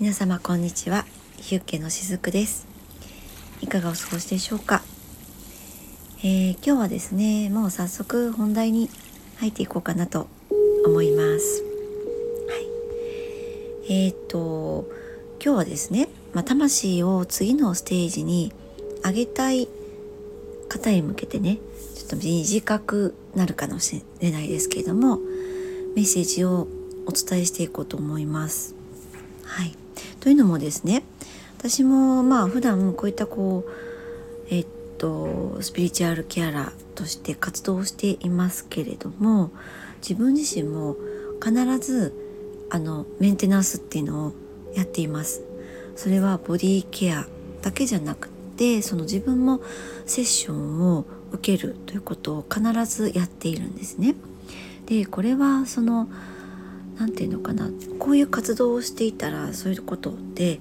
皆様こんにちは。ヒュッケのしずくです。いかがお過ごしでしょうか、えー、今日はですねもう早速本題に入っていこうかなと思います。はい。えー、っと今日はですね、まあ、魂を次のステージに上げたい方へ向けてねちょっと短くなるかもしれないですけれどもメッセージをお伝えしていこうと思います。はい、というのもですね私もまあ普段こういったこうえっとスピリチュアルケアラーとして活動していますけれども自分自身も必ずあのメンテナンスっていうのをやっています。それはボディケアだけじゃなくてその自分もセッションを受けるということを必ずやっているんですね。でこれはその何て言うのかな。こういう活動をしていたらそういうことで、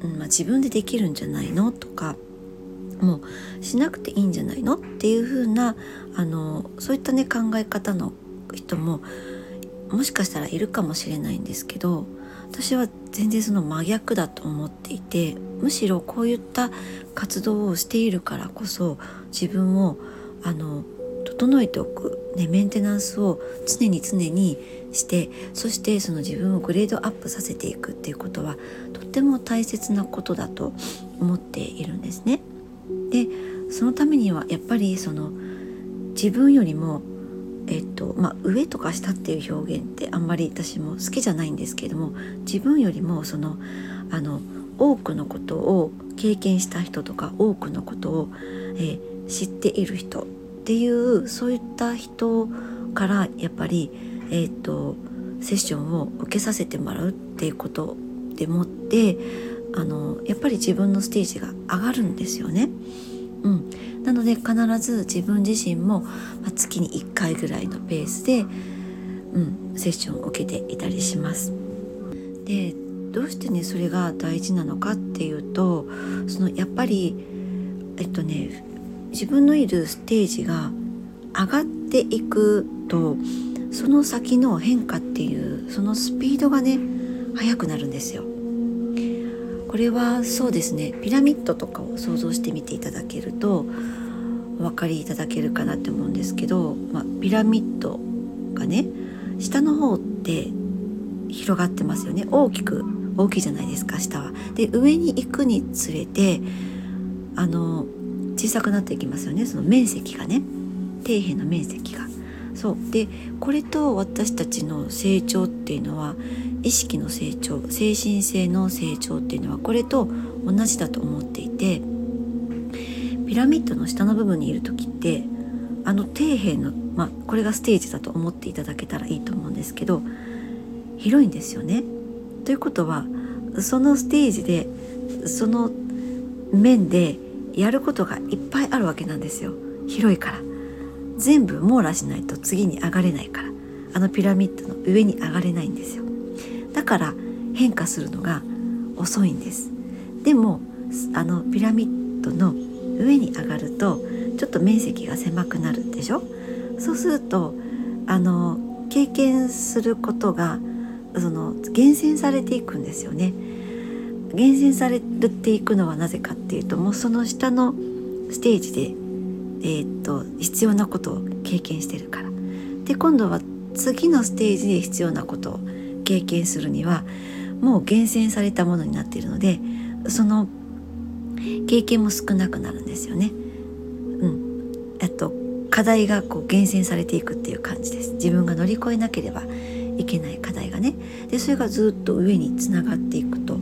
うんまあ、自分でできるんじゃないの？とかもうしなくていいんじゃないの？っていう風なあなそういったね考え方の人ももしかしたらいるかもしれないんですけど私は全然その真逆だと思っていてむしろこういった活動をしているからこそ自分をあの整えておく、ね、メンテナンスを常に常にしてそしてその自分をグレードアップさせていくっていうことはとっても大切なことだと思っているんですね。でそのためにはやっぱりその自分よりもえっとまあ、上とか下っていう表現ってあんまり私も好きじゃないんですけども自分よりもそのあの多くのことを経験した人とか多くのことを、えー、知っている人っていうそういった人からやっぱりえーと、セッションを受けさせてもらうっていうことでもってあのやっぱり自分のステージが上がるんですよね。うん、なので必ず自分自身も、ま、月に1回ぐらいのペースで、うん、セッションを受けていたりします。でどうしてねそれが大事なのかっていうとそのやっぱりえっとね自分のいるステージが上がっていくとその先の変化っていうそのスピードがね速くなるんですよ。これはそうですねピラミッドとかを想像してみていただけるとお分かりいただけるかなって思うんですけど、まあ、ピラミッドがね下の方って広がってますよね大きく大きいじゃないですか下は。で上に行くにつれてあの小さくなっていきますよねその面積がね底辺の面積が。そうでこれと私たちの成長っていうのは意識の成長精神性の成長っていうのはこれと同じだと思っていてピラミッドの下の部分にいる時ってあの底辺の、まあ、これがステージだと思っていただけたらいいと思うんですけど広いんですよね。ということはそのステージでその面でやることがいっぱいあるわけなんですよ。広いから。全部網羅しないと次に上がれないから。あのピラミッドの上に上がれないんですよ。だから変化するのが遅いんです。でもあのピラミッドの上に上がるとちょっと面積が狭くなるでしょ？そうするとあの経験することがその厳選されていくんですよね。厳選されていくのはなぜかっていうともうその下のステージでえー、っと必要なことを経験してるから。で今度は次のステージで必要なことを経験するにはもう厳選されたものになっているのでその経験も少なくなるんですよね。うん、あと課題がこう厳選されていくっていう感じです。自分が乗り越えなければいけない課題がね。でそれがずっと上につながっていくと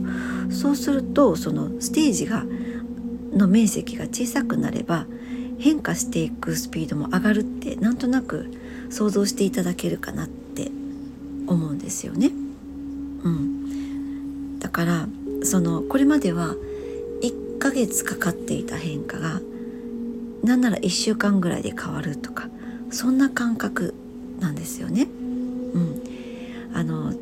そうするとそのステージがの面積が小さくなれば変化していくスピードも上がるってなんとなく想像していただけるかなって思うんですよね。うん、だからそのこれまでは1ヶ月かかっていた変化がなんなら1週間ぐらいで変わるとかそんな感覚なんですよね。うん、あの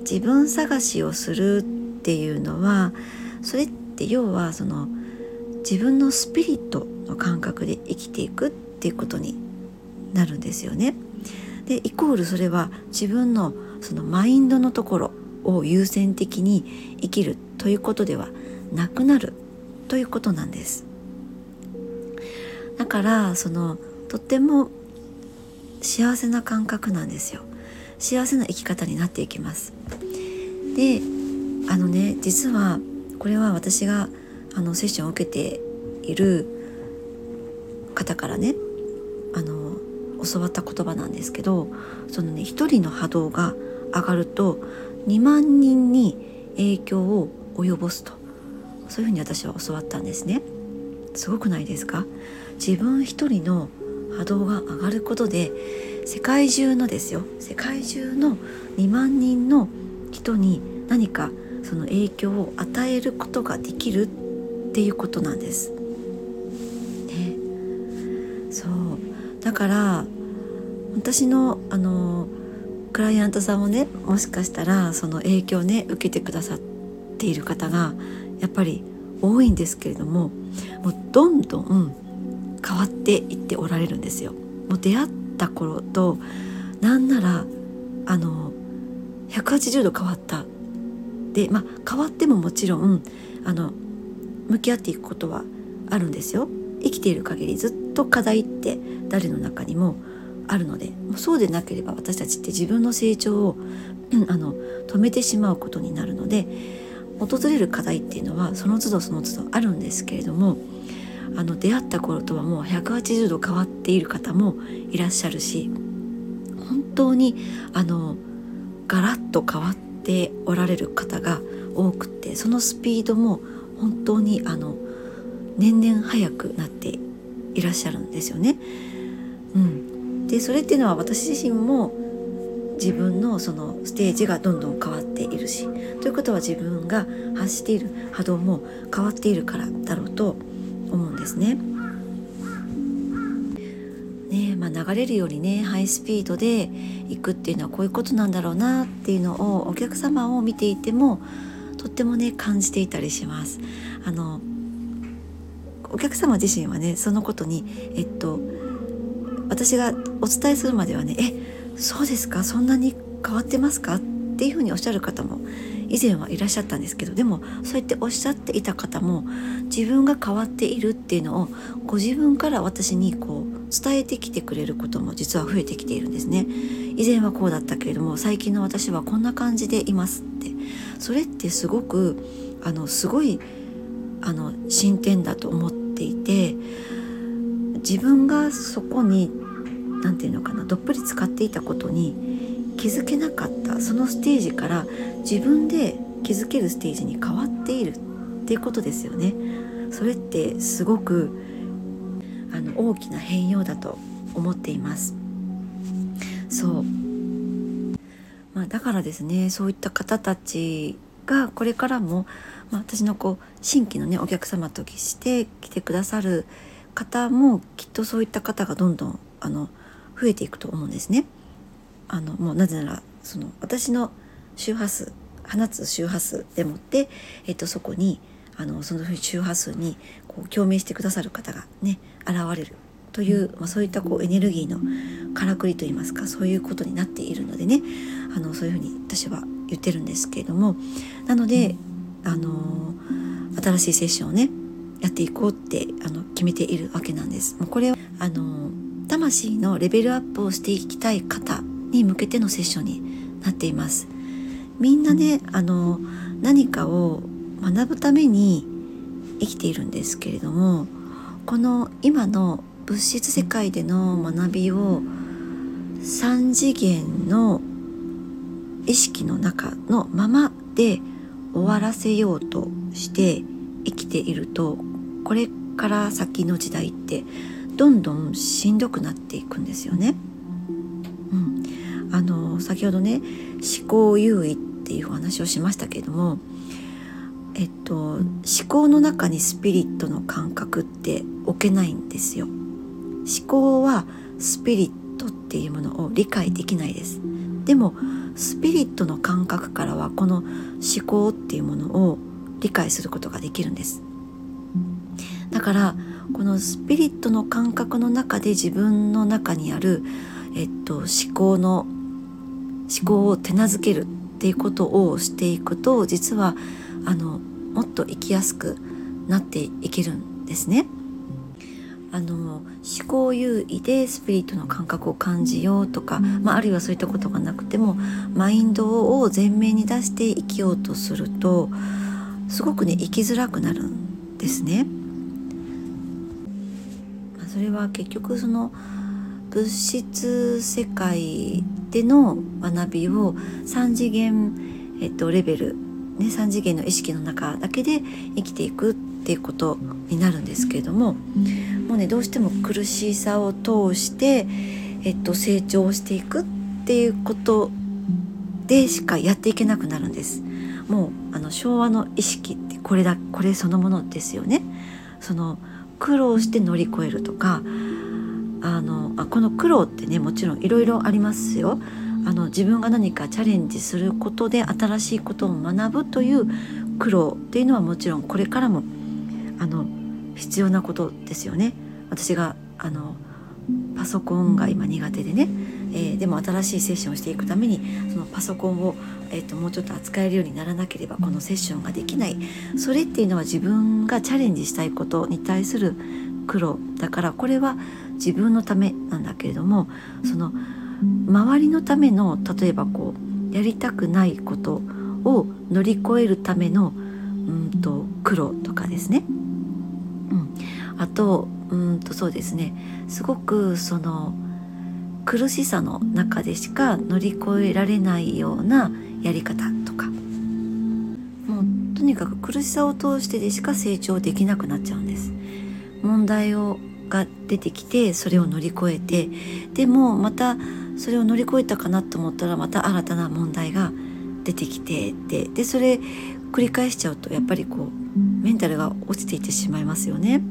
自分探しをするっていうのはそれって要はその自分のスピリットの感覚で生きていくっていうことになるんですよね。でイコールそれは自分のそのマインドのところを優先的に生きるということではなくなるということなんです。だからそのとっても幸せな感覚なんですよ。幸せな生き方になっていきます。であのね実はこれは私があのセッションを受けている方からねあの教わった言葉なんですけどそのね一人の波動が上がると2万人に影響を及ぼすと。そういうふうに私は教わったんですね。すごくないですか？自分一人の波動が上がることで世界中のですよ世界中の2万人の人に何かその影響を与えることができるっていうことなんです。ね、そうだから私のあのクライアントさんもねもしかしたらその影響をね受けてくださっている方がやっぱり多いんですけれどももうどんどん変わっていっておられるんですよ。もう出会った頃となんならあの180度変わったでまあ変わってももちろんあの向き合っていくことはあるんですよ。生きている限りずっと課題って誰の中にもあるのでもうそうでなければ私たちって自分の成長を、うん、あの止めてしまうことになるので訪れる課題っていうのはその都度その都度あるんですけれどもあの出会った頃とはもう180度変わっている方もいらっしゃるし本当にあのガラッと変わっておられる方が多くてそのスピードも本当にあの年々早くなっていらっしゃるんですよね。うん、でそれっていうのは私自身も自分のそのステージがどんどん変わっているしということは自分が発している波動も変わっているからだろうと思うんですね。流れるようにねハイスピードで行くっていうのはこういうことなんだろうなっていうのをお客様を見ていてもとってもね感じていたりします。あのお客様自身はねそのことにえっと私がお伝えするまではね「えそうですかそんなに変わってますか?」っていうふうにおっしゃる方も以前はいらっしゃったんですけどでもそうやっておっしゃっていた方も自分が変わっているっていうのをご自分から私にこう伝えてきてくれることも実は増えてきているんですね。以前はこうだったけれども最近の私はこんな感じでいますってそれってすごくあのすごいあの進展だと思っていて自分がそこに何て言うのかなどっぷり使っていたことに気づけなかったそのステージから自分で気づけるステージに変わっているっていうことですよね。それってすごくあの大きな変容だと思っています。そうまあ、だからですねそういった方たちがこれからも、まあ、私のこう新規のねお客様として来てくださる方もきっとそういった方がどんどんあの増えていくと思うんですね。あのもうなぜならその私の周波数放つ周波数でもって、えっと、そこにあのその周波数にこう共鳴してくださる方がね現れるという、まあ、そういったこうエネルギーのからくりといいますかそういうことになっているのでねあのそういうふうに私は言ってるんですけれどもなのであの新しいセッションをねやっていこうってあの決めているわけなんです。もうこれはあの魂のレベルアップをしていきたい方に向けてのセッションになっています。みんなねあの何かを学ぶために生きているんですけれどもこの今の物質世界での学びを3次元の意識の中のままで終わらせようとして生きているとこれから先の時代ってどんどんしんどくなっていくんですよね。うん、あの先ほどね思考優位っていうお話をしましたけれどもえっと思考の中にスピリットの感覚って置けないんですよ。思考はスピリットっていうものを理解できないですでもスピリットの感覚からはこの思考っていうものを理解することができるんですだからこのスピリットの感覚の中で自分の中にある、えっと、思考の思考を手なずけるっていうことをしていくと実はあのもっと生きやすくなっていけるんですね。あの思考優位でスピリットの感覚を感じようとか、まあ、あるいはそういったことがなくてもマインドを前面に出して生きようとするとすごくね生きづらくなるんですね。まあ、それは結局その物質世界での学びを3次元、えっと、レベル、ね、3次元の意識の中だけで生きていくっていうことになるんですけれどももうねどうしても苦しさを通して、えっと、成長していくっていうことでしかやっていけなくなるんです。もうあの昭和の意識ってこれだこれそのものですよね。その苦労して乗り越えるとかあのあこの苦労ってねもちろんいろいろありますよ。あの自分が何かチャレンジすることで新しいことを学ぶという苦労っていうのはもちろんこれからもあの必要なことですよね。私があのパソコンが今苦手でね、えー、でも新しいセッションをしていくためにそのパソコンを、えーと、もうちょっと扱えるようにならなければこのセッションができない。それっていうのは自分がチャレンジしたいことに対する苦労だからこれは自分のためなんだけれどもその周りのための例えばこうやりたくないことを乗り越えるためのうんと苦労とかですね。うん。あとうんとそうですね。すごくその苦しさの中でしか乗り越えられないようなやり方とか。もうとにかく苦しさを通してでしか成長できなくなっちゃうんです。問題をが出てきてそれを乗り越えてでもまたそれを乗り越えたかなと思ったらまた新たな問題が出てきてででそれ繰り返しちゃうとやっぱりこうメンタルが落ちていってしまいますよね。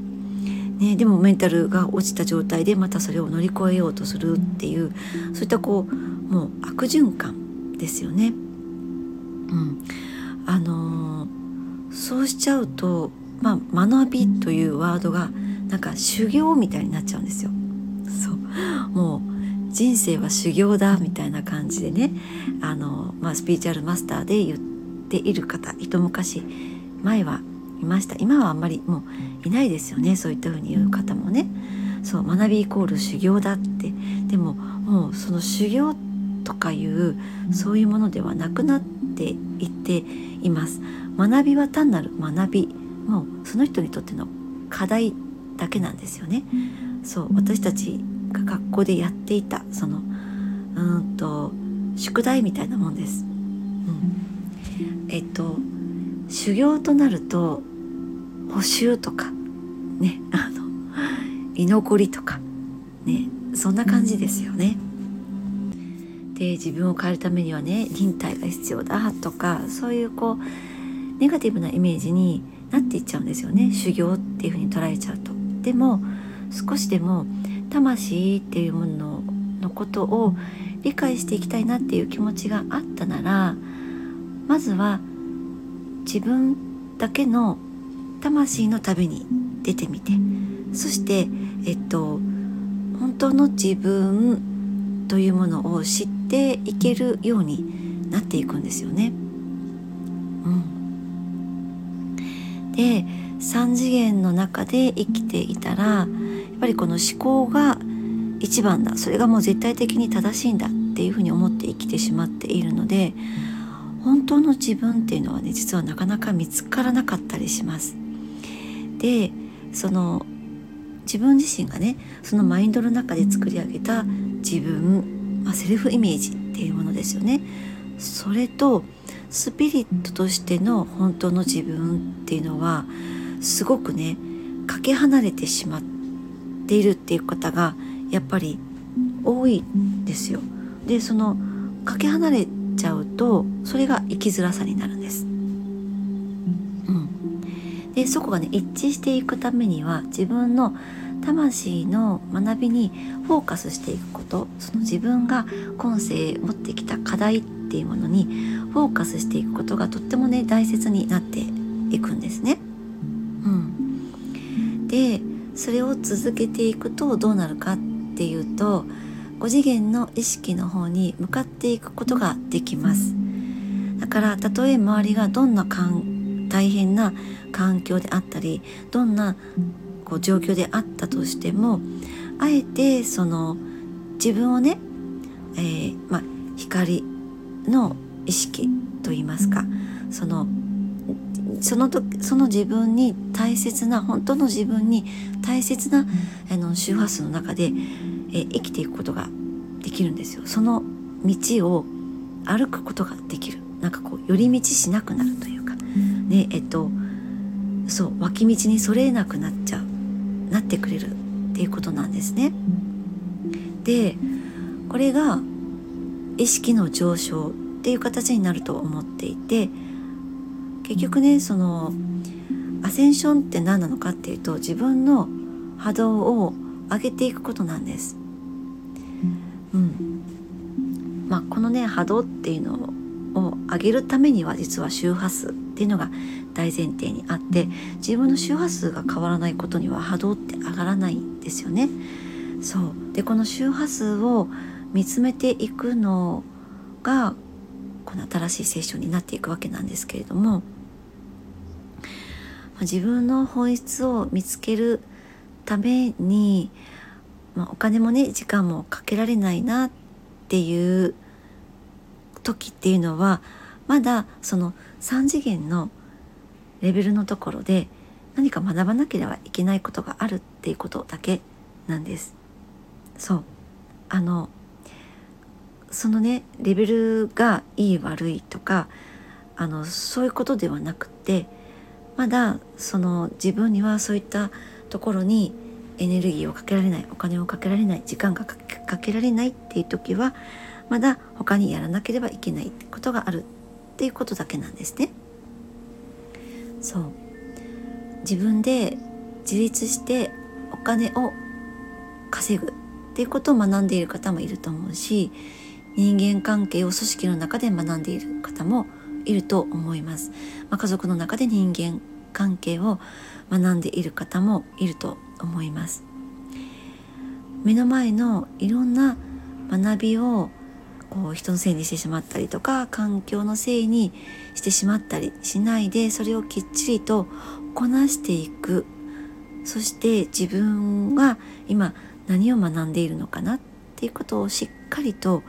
ね、でもメンタルが落ちた状態でまたそれを乗り越えようとするっていうそういったこうもう悪循環ですよね。うん、あのー、そうしちゃうと、まあ、学びというワードがなんか修行みたいになっちゃうんですよ。そうもう人生は修行だみたいな感じでねあの、まあ、スピーチュアルマスターで言っている方一昔前はいました。今はあんまりもういないですよねそういったふうに言う方もね。そう学びイコール修行だって。でももうその修行とかいうそういうものではなくなっていっています。学びは単なる学び。もうその人にとっての課題だけなんですよね。そう私たちが学校でやっていたそのうんと宿題みたいなもんです、うん、えっと修行となると補修とかねあの居残りとかねそんな感じですよね。で自分を変えるためにはね忍耐が必要だとかそういうこうネガティブなイメージになっていっちゃうんですよね修行っていうふうに捉えちゃうと。でも少しでも魂っていうもののことを理解していきたいなっていう気持ちがあったならまずは自分だけの魂の旅に出てみてそしてえっと本当の自分というものを知っていけるようになっていくんですよね。うん、で3次元の中で生きていたらぱりこの思考が一番だそれがもう絶対的に正しいんだっていうふうに思って生きてしまっているので本当の自分っていうのはね実はなかなか見つからなかったりします。でその自分自身がねそのマインドの中で作り上げた自分、まあ、セルフイメージっていうものですよね。それとスピリットとしての本当の自分っていうのはすごくねかけ離れてしまってているっていう方がやっぱり多いんですよ。でそのかけ離れちゃうとそれが生きづらさになるんです。うんでそこがね一致していくためには自分の魂の学びにフォーカスしていくことその自分が今世持ってきた課題っていうものにフォーカスしていくことがとってもね大切になっていくんですね。うん、でそれを続けていくとどうなるかっていうと5次元の意識の方に向かっていくことができます。だからたとえ周りがどんな大変な環境であったりどんなこう状況であったとしてもあえてその自分をね、えー、まあ、光の意識といいますかそのその時その自分に大切な本当の自分に大切なあの周波数の中で、え生きていくことができるんですよ。その道を歩くことができる。なんかこう寄り道しなくなるというか。ねえっとそう脇道にそれなくなっちゃう。なってくれるっていうことなんですね。でこれが意識の上昇っていう形になると思っていて結局ねそのアセンションって何なのかっていうと自分の波動を上げていくことなんです。うんまあ、このね波動っていうのを上げるためには実は周波数っていうのが大前提にあって自分の周波数が変わらないことには波動って上がらないんですよね。そうでこの周波数を見つめていくのがこの新しいセッションになっていくわけなんですけれども自分の本質を見つけるために、まあ、お金もね時間もかけられないなっていう時っていうのはまだその3次元のレベルのところで何か学ばなければいけないことがあるっていうことだけなんです。そうあのそのねレベルがいい悪いとかあのそういうことではなくてまだその自分にはそういったところにエネルギーをかけられないお金をかけられない時間がかけられないっていう時はまだ他にやらなければいけないことがあるっていうことだけなんですね。そう自分で自立してお金を稼ぐっていうことを学んでいる方もいると思うし人間関係を組織の中で学んでいる方もいると思います、まあ、家族の中で人間関係を学んでいる方もいると思います目の前のいろんな学びをこう人のせいにしてしまったりとか環境のせいにしてしまったりしないでそれをきっちりとこなしていくそして自分が今何を学んでいるのかなっていうことをしっかりと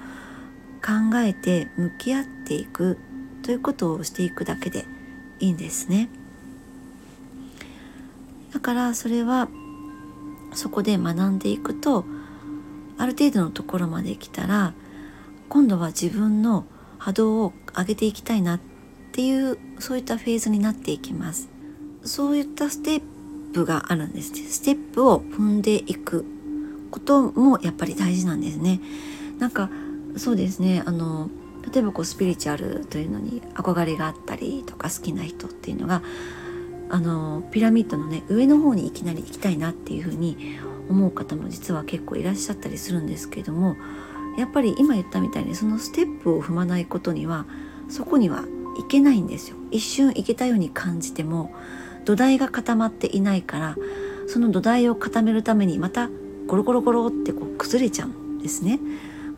考えて向き合っていくということをしていくだけでいいんですね。だからそれはそこで学んでいくとある程度のところまで来たら今度は自分の波動を上げていきたいなっていうそういったフェーズになっていきます。そういったステップがあるんです。ステップを踏んでいくこともやっぱり大事なんですね。なんかそうですねあの例えばこうスピリチュアルというのに憧れがあったりとか好きな人っていうのがあのピラミッドのね上の方にいきなり行きたいなっていうふうに思う方も実は結構いらっしゃったりするんですけどもやっぱり今言ったみたいにそのステップを踏まないことにはそこにはいけないんですよ。一瞬行けたように感じても土台が固まっていないからその土台を固めるためにまたゴロゴロゴロってこう崩れちゃうんですね。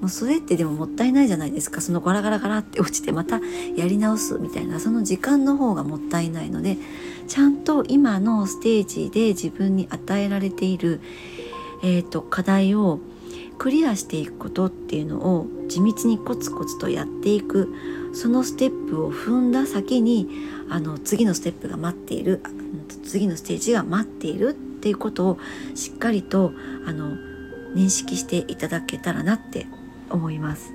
もうそれってでももったいないじゃないですか。そのガラガラガラって落ちてまたやり直すみたいなその時間の方がもったいないのでちゃんと今のステージで自分に与えられている、えーと、課題をクリアしていくことっていうのを地道にコツコツとやっていくそのステップを踏んだ先にあの次のステップが待っている次のステージが待っているっていうことをしっかりとあの認識していただけたらなって思います。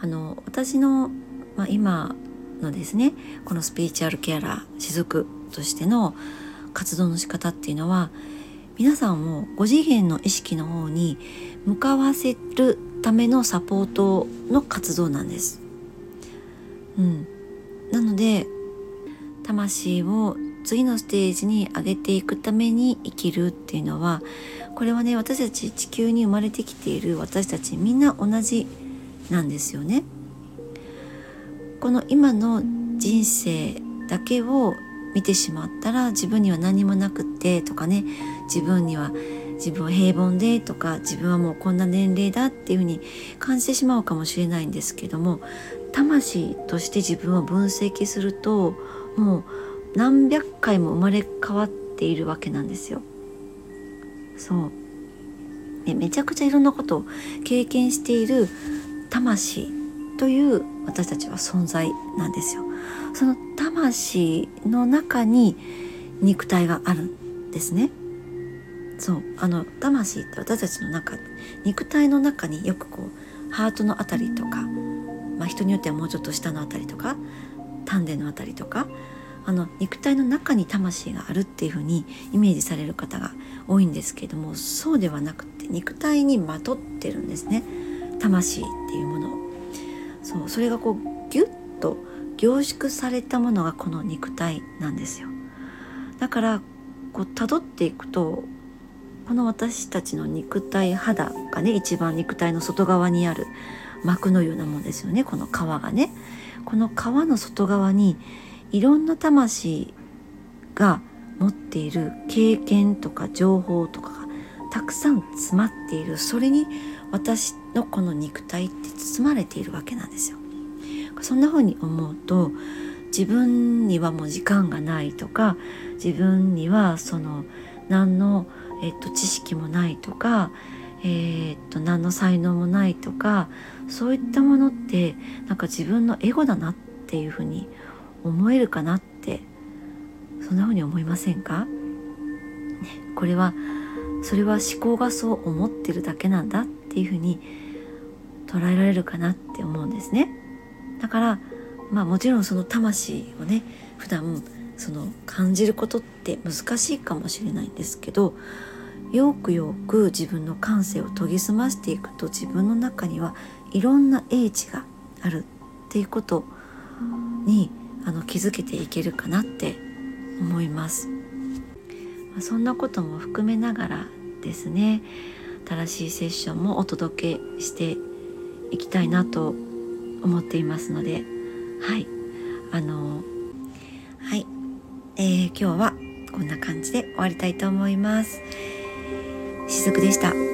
あの私の、まあ、今のですねこのスピーチュアルケアラー雫としての活動の仕方っていうのは皆さんを5次元の意識の方に向かわせるためのサポートの活動なんです。うん、なので魂を次のステージに上げていくために生きるっていうのはこれはね私たち地球に生まれてきている私たちみんな同じなんですよね。この今の人生だけを見てしまったら自分には何もなくってとかね。自分には自分は平凡でとか自分はもうこんな年齢だっていうふうに感じてしまうかもしれないんですけども魂として自分を分析するともう何百回も生まれ変わっているわけなんですよ。そう。でめちゃくちゃいろんなことを経験している魂。という私たちは存在なんですよ。その魂の中に肉体があるんですね。そうあの魂って私たちの中肉体の中によくこうハートのあたりとか、まあ、人によってはもうちょっと下のあたりとか丹田のあたりとかあの肉体の中に魂があるっていう風にイメージされる方が多いんですけれどもそうではなくて肉体にまとってるんですね魂っていうものをそうそれがこうギュッと凝縮されたものがこの肉体なんですよ。だからこう辿っていくとこの私たちの肉体肌がね一番肉体の外側にある膜のようなもんですよね。この皮がね。この皮の外側にいろんな魂が持っている経験とか情報とかがたくさん詰まっている。それに私のこの肉体って包まれているわけなんですよ。そんな風に思うと自分にはもう時間がないとか自分にはその何のえっと、知識もないとか、えー、っと何の才能もないとかそういったものってなんか自分のエゴだなっていうふうに思えるかなってそんなふうに思いませんか、ね、これはそれは思考がそう思ってるだけなんだってていうふうに捉えられるかなって思うんですね。だからまあもちろんその魂をね普段その感じることって難しいかもしれないんですけどよくよく自分の感性を研ぎ澄ましていくと自分の中にはいろんな英知があるっていうことにあの気づけていけるかなって思います。そんなことも含めながらですね新しいセッションもお届けしていきたいなと思っていますのではいあのはい、えー、今日はこんな感じで終わりたいと思います。しずくでした。